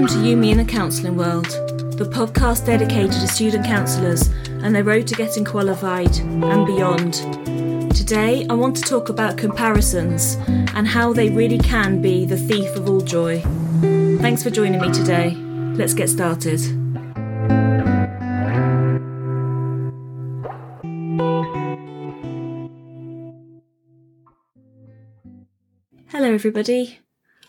Welcome to You, and the Counselling World, the podcast dedicated to student counsellors and their road to getting qualified and beyond. Today, I want to talk about comparisons and how they really can be the thief of all joy. Thanks for joining me today. Let's get started. Hello, everybody.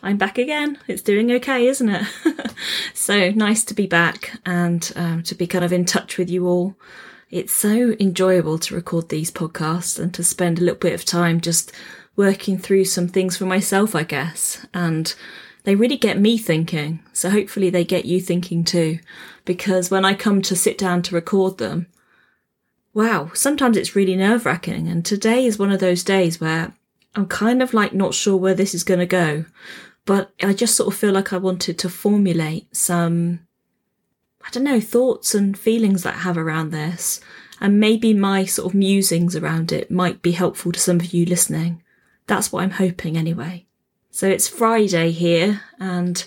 I'm back again. It's doing okay, isn't it? so nice to be back and um, to be kind of in touch with you all. It's so enjoyable to record these podcasts and to spend a little bit of time just working through some things for myself, I guess. And they really get me thinking. So hopefully they get you thinking too. Because when I come to sit down to record them, wow, sometimes it's really nerve wracking. And today is one of those days where I'm kind of like not sure where this is going to go. But I just sort of feel like I wanted to formulate some, I don't know, thoughts and feelings that I have around this. And maybe my sort of musings around it might be helpful to some of you listening. That's what I'm hoping anyway. So it's Friday here and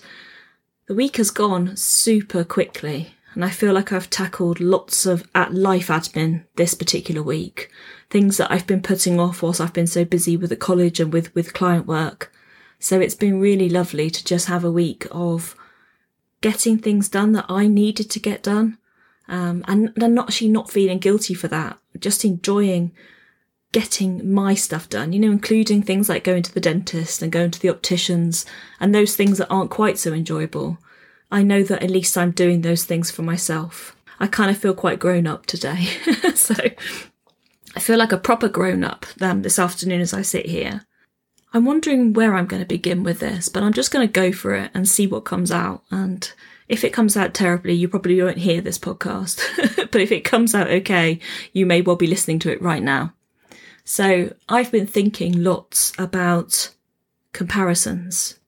the week has gone super quickly. And I feel like I've tackled lots of at life admin this particular week. Things that I've been putting off whilst I've been so busy with the college and with, with client work. So it's been really lovely to just have a week of getting things done that I needed to get done. Um, and, not actually not feeling guilty for that, just enjoying getting my stuff done, you know, including things like going to the dentist and going to the opticians and those things that aren't quite so enjoyable. I know that at least I'm doing those things for myself. I kind of feel quite grown up today. so I feel like a proper grown up um, this afternoon as I sit here. I'm wondering where I'm going to begin with this, but I'm just going to go for it and see what comes out. And if it comes out terribly, you probably won't hear this podcast. but if it comes out okay, you may well be listening to it right now. So I've been thinking lots about comparisons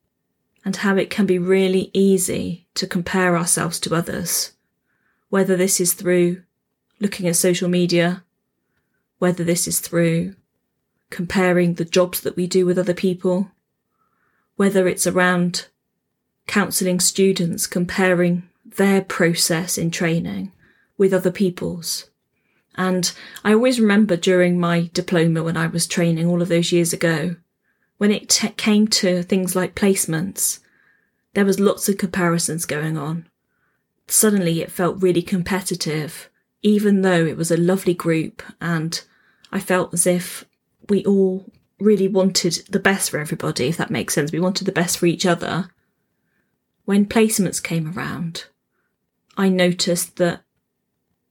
and how it can be really easy to compare ourselves to others, whether this is through looking at social media, whether this is through comparing the jobs that we do with other people, whether it's around counselling students, comparing their process in training with other people's. And I always remember during my diploma when I was training all of those years ago, when it came to things like placements, there was lots of comparisons going on. Suddenly it felt really competitive, even though it was a lovely group and I felt as if we all really wanted the best for everybody, if that makes sense. We wanted the best for each other. When placements came around, I noticed that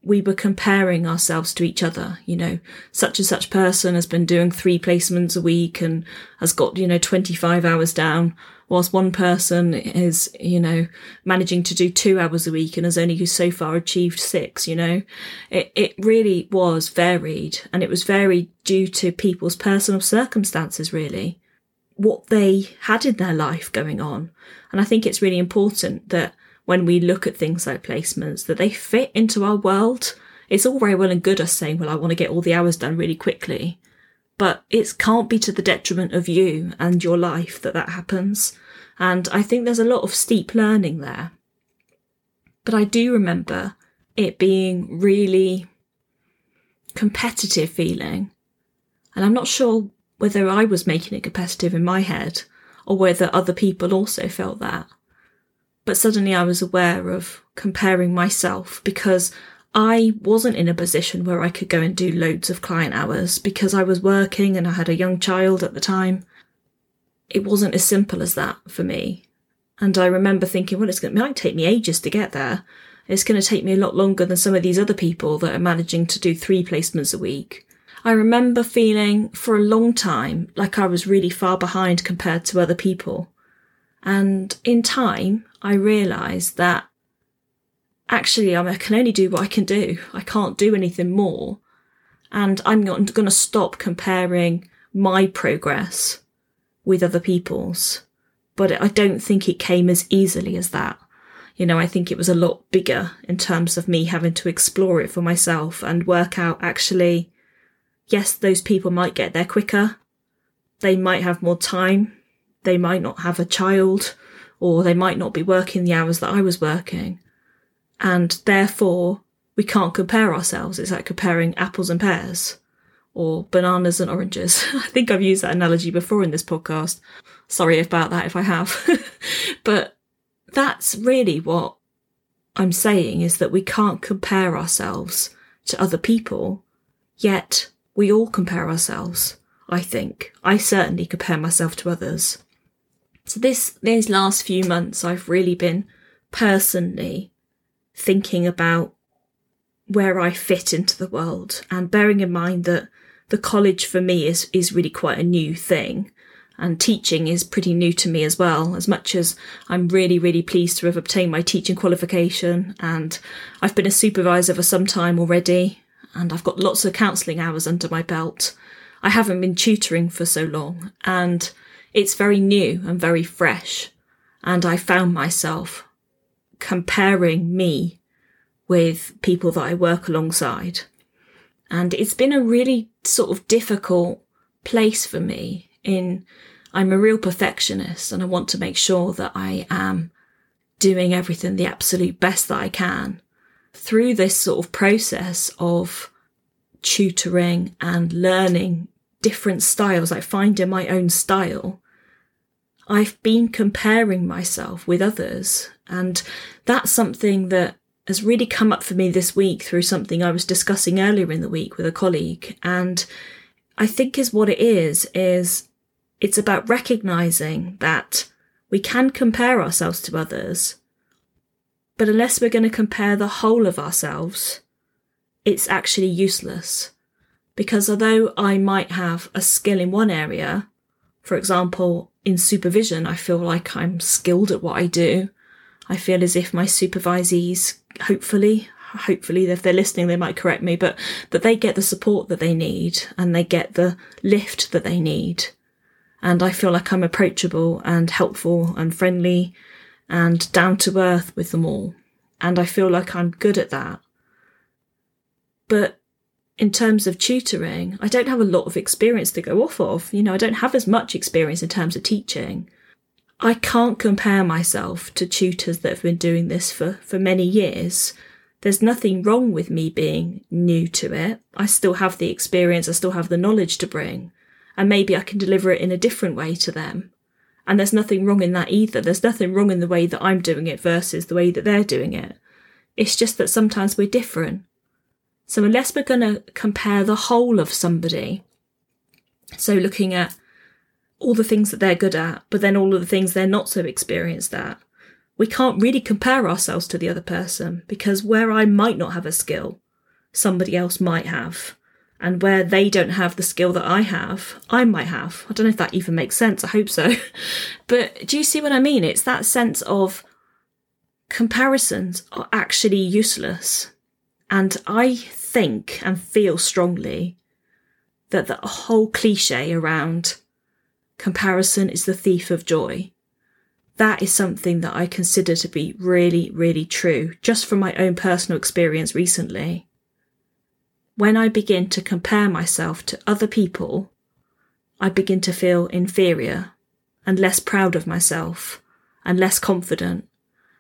we were comparing ourselves to each other. You know, such and such person has been doing three placements a week and has got, you know, 25 hours down, whilst one person is, you know, managing to do two hours a week and has only so far achieved six, you know. It, it really was varied and it was varied due to people's personal circumstances, really, what they had in their life going on. And I think it's really important that when we look at things like placements that they fit into our world. It's all very well and good us saying, well, I want to get all the hours done really quickly, but it can't be to the detriment of you and your life that that happens. And I think there's a lot of steep learning there. But I do remember it being really competitive feeling. And I'm not sure whether I was making it competitive in my head or whether other people also felt that. But suddenly I was aware of comparing myself because I wasn't in a position where I could go and do loads of client hours because I was working and I had a young child at the time. It wasn't as simple as that for me. And I remember thinking, well, it's going to might take me ages to get there. It's going to take me a lot longer than some of these other people that are managing to do three placements a week. I remember feeling for a long time like I was really far behind compared to other people. And in time, I realised that actually I can only do what I can do. I can't do anything more. And I'm not going to stop comparing my progress with other people's. But I don't think it came as easily as that. You know, I think it was a lot bigger in terms of me having to explore it for myself and work out actually, yes, those people might get there quicker. They might have more time. They might not have a child or they might not be working the hours that I was working. And therefore, we can't compare ourselves. It's like comparing apples and pears or bananas and oranges. I think I've used that analogy before in this podcast. Sorry about that if I have. but that's really what I'm saying is that we can't compare ourselves to other people, yet we all compare ourselves. I think I certainly compare myself to others. So this, these last few months, I've really been personally thinking about where I fit into the world and bearing in mind that the college for me is, is really quite a new thing and teaching is pretty new to me as well, as much as I'm really, really pleased to have obtained my teaching qualification and I've been a supervisor for some time already and I've got lots of counselling hours under my belt. I haven't been tutoring for so long and it's very new and very fresh. And I found myself comparing me with people that I work alongside. And it's been a really sort of difficult place for me in I'm a real perfectionist and I want to make sure that I am doing everything the absolute best that I can through this sort of process of tutoring and learning different styles, like finding my own style. I've been comparing myself with others and that's something that has really come up for me this week through something I was discussing earlier in the week with a colleague. And I think is what it is, is it's about recognizing that we can compare ourselves to others, but unless we're going to compare the whole of ourselves, it's actually useless. Because although I might have a skill in one area, for example, in supervision, I feel like I'm skilled at what I do. I feel as if my supervisees, hopefully, hopefully if they're listening, they might correct me, but that they get the support that they need and they get the lift that they need and I feel like I'm approachable and helpful and friendly and down to earth with them all. And I feel like I'm good at that. But in terms of tutoring, I don't have a lot of experience to go off of. You know, I don't have as much experience in terms of teaching. I can't compare myself to tutors that have been doing this for, for many years. There's nothing wrong with me being new to it. I still have the experience, I still have the knowledge to bring and maybe I can deliver it in a different way to them. And there's nothing wrong in that either. There's nothing wrong in the way that I'm doing it versus the way that they're doing it. It's just that sometimes we're different. So unless we're going to compare the whole of somebody, so looking at all the things that they're good at, but then all of the things they're not so experienced at, we can't really compare ourselves to the other person because where I might not have a skill, somebody else might have and where they don't have the skill that I have, I might have. I don't know if that even makes sense. I hope so. but do you see what I mean? It's that sense of comparisons are actually useless. And I think and feel strongly that the whole cliche around comparison is the thief of joy. That is something that I consider to be really, really true, just from my own personal experience recently when I begin to compare myself to other people, I begin to feel inferior and less proud of myself and less confident.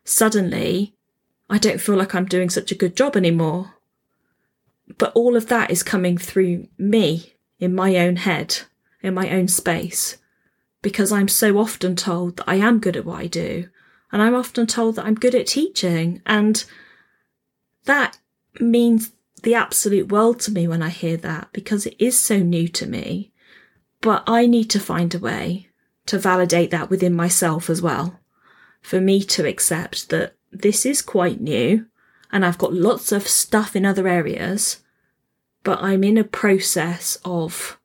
Suddenly, I don't feel like I'm doing such a good job anymore. But all of that is coming through me in my own head, in my own space, because I'm so often told that I am good at what I do. And I'm often told that I'm good at teaching. And that means the absolute world to me when I hear that because it is so new to me. But I need to find a way to validate that within myself as well. For me to accept that this is quite new and I've got lots of stuff in other areas, but I'm in a process of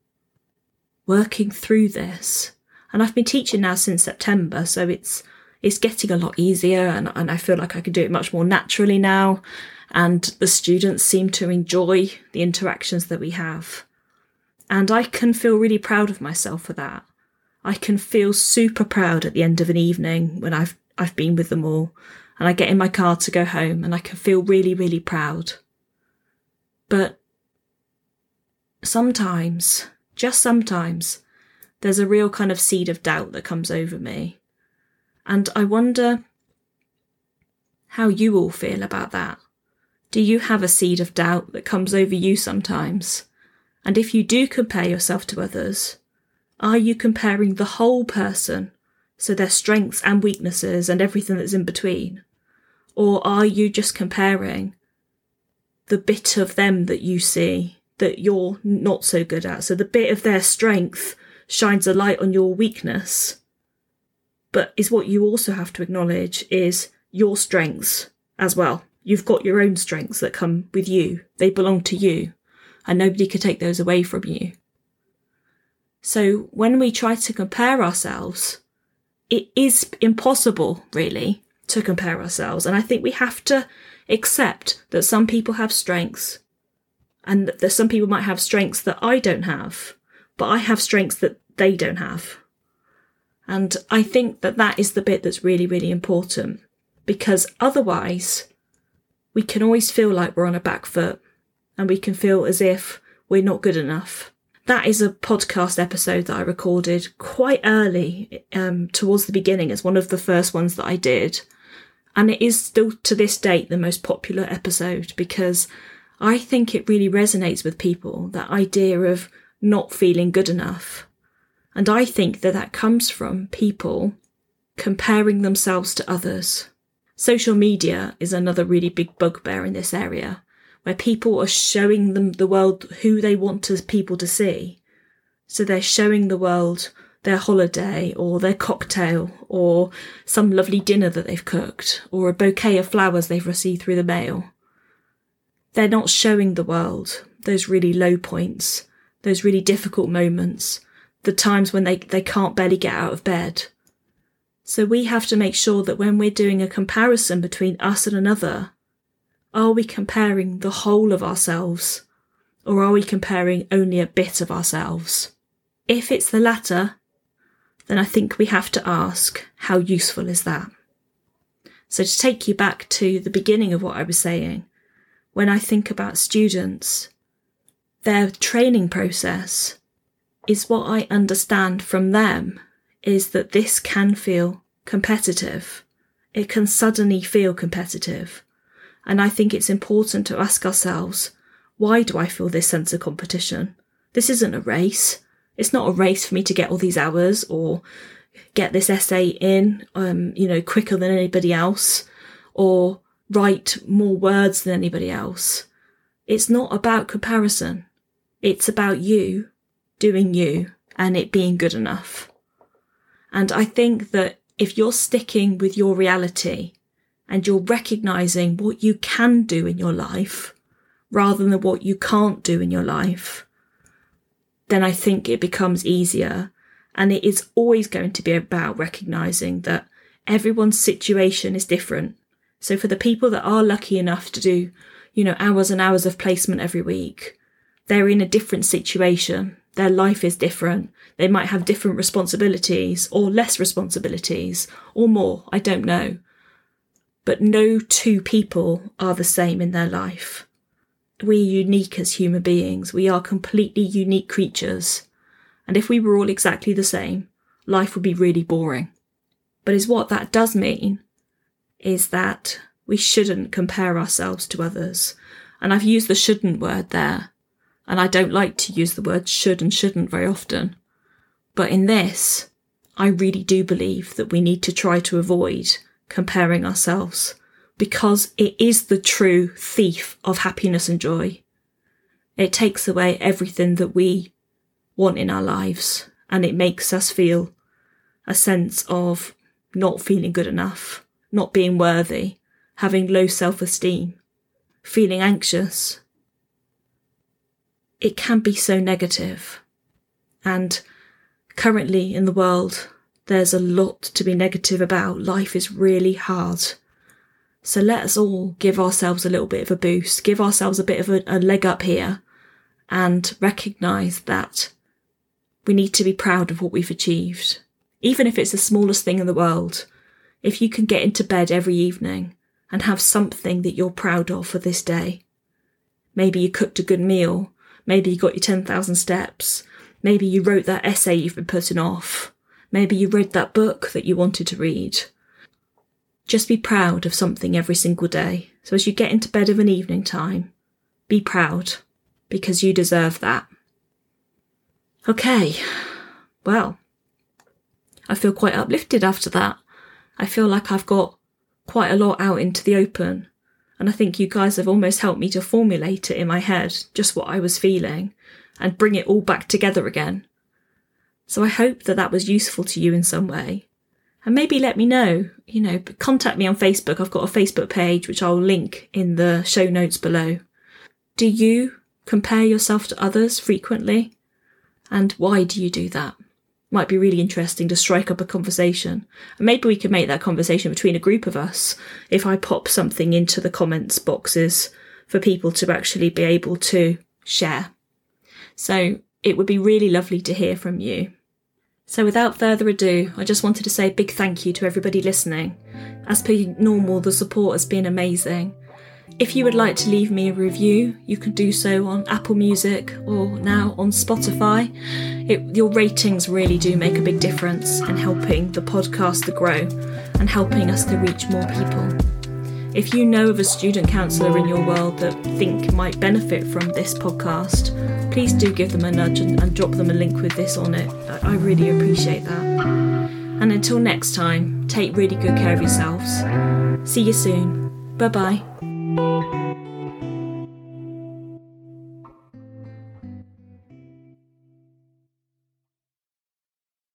working through this. And I've been teaching now since September, so it's it's getting a lot easier and, and I feel like I can do it much more naturally now and the students seem to enjoy the interactions that we have. And I can feel really proud of myself for that. I can feel super proud at the end of an evening when I've I've been with them all and I get in my car to go home and I can feel really, really proud. But sometimes, just sometimes, there's a real kind of seed of doubt that comes over me. And I wonder how you all feel about that. Do you have a seed of doubt that comes over you sometimes? And if you do compare yourself to others, are you comparing the whole person, so their strengths and weaknesses and everything that's in between? Or are you just comparing the bit of them that you see that you're not so good at? So the bit of their strength shines a light on your weakness. But is what you also have to acknowledge is your strengths as well. You've got your own strengths that come with you. They belong to you and nobody could take those away from you. So when we try to compare ourselves, it is impossible really to compare ourselves. And I think we have to accept that some people have strengths and that some people might have strengths that I don't have, but I have strengths that they don't have. And I think that that is the bit that's really, really important because otherwise we can always feel like we're on a back foot and we can feel as if we're not good enough. That is a podcast episode that I recorded quite early, um, towards the beginning. It's one of the first ones that I did. And it is still to this date the most popular episode because I think it really resonates with people, that idea of not feeling good enough. And I think that that comes from people comparing themselves to others. Social media is another really big bugbear in this area, where people are showing them the world who they want to, people to see. So they're showing the world their holiday or their cocktail or some lovely dinner that they've cooked or a bouquet of flowers they've received through the mail. They're not showing the world those really low points, those really difficult moments, the times when they, they can't barely get out of bed, so we have to make sure that when we're doing a comparison between us and another, are we comparing the whole of ourselves or are we comparing only a bit of ourselves? If it's the latter, then I think we have to ask, how useful is that? So to take you back to the beginning of what I was saying, when I think about students, their training process is what I understand from them is that this can feel competitive. It can suddenly feel competitive. And I think it's important to ask ourselves, why do I feel this sense of competition? This isn't a race. It's not a race for me to get all these hours or get this essay in, um, you know, quicker than anybody else or write more words than anybody else. It's not about comparison. It's about you doing you and it being good enough. And I think that if you're sticking with your reality and you're recognizing what you can do in your life rather than what you can't do in your life, then I think it becomes easier. And it is always going to be about recognizing that everyone's situation is different. So for the people that are lucky enough to do, you know, hours and hours of placement every week, they're in a different situation their life is different. They might have different responsibilities or less responsibilities or more. I don't know. But no two people are the same in their life. We're unique as human beings. We are completely unique creatures. And if we were all exactly the same, life would be really boring. But is what that does mean is that we shouldn't compare ourselves to others. And I've used the shouldn't word there and I don't like to use the words should and shouldn't very often. But in this, I really do believe that we need to try to avoid comparing ourselves because it is the true thief of happiness and joy. It takes away everything that we want in our lives and it makes us feel a sense of not feeling good enough, not being worthy, having low self esteem, feeling anxious, it can be so negative. And currently in the world, there's a lot to be negative about. Life is really hard. So let us all give ourselves a little bit of a boost, give ourselves a bit of a, a leg up here and recognize that we need to be proud of what we've achieved. Even if it's the smallest thing in the world, if you can get into bed every evening and have something that you're proud of for this day. Maybe you cooked a good meal Maybe you got your 10,000 steps. Maybe you wrote that essay you've been putting off. Maybe you read that book that you wanted to read. Just be proud of something every single day. So as you get into bed of an evening time, be proud because you deserve that. Okay. Well, I feel quite uplifted after that. I feel like I've got quite a lot out into the open. And I think you guys have almost helped me to formulate it in my head, just what I was feeling, and bring it all back together again. So I hope that that was useful to you in some way. And maybe let me know, you know, contact me on Facebook. I've got a Facebook page, which I'll link in the show notes below. Do you compare yourself to others frequently? And why do you do that? Might be really interesting to strike up a conversation. And maybe we could make that conversation between a group of us if I pop something into the comments boxes for people to actually be able to share. So it would be really lovely to hear from you. So without further ado, I just wanted to say a big thank you to everybody listening. As per normal, the support has been amazing. If you would like to leave me a review, you can do so on Apple Music or now on Spotify. It, your ratings really do make a big difference in helping the podcast to grow and helping us to reach more people. If you know of a student counsellor in your world that think might benefit from this podcast, please do give them a nudge and, and drop them a link with this on it. I, I really appreciate that. And until next time, take really good care of yourselves. See you soon. Bye bye.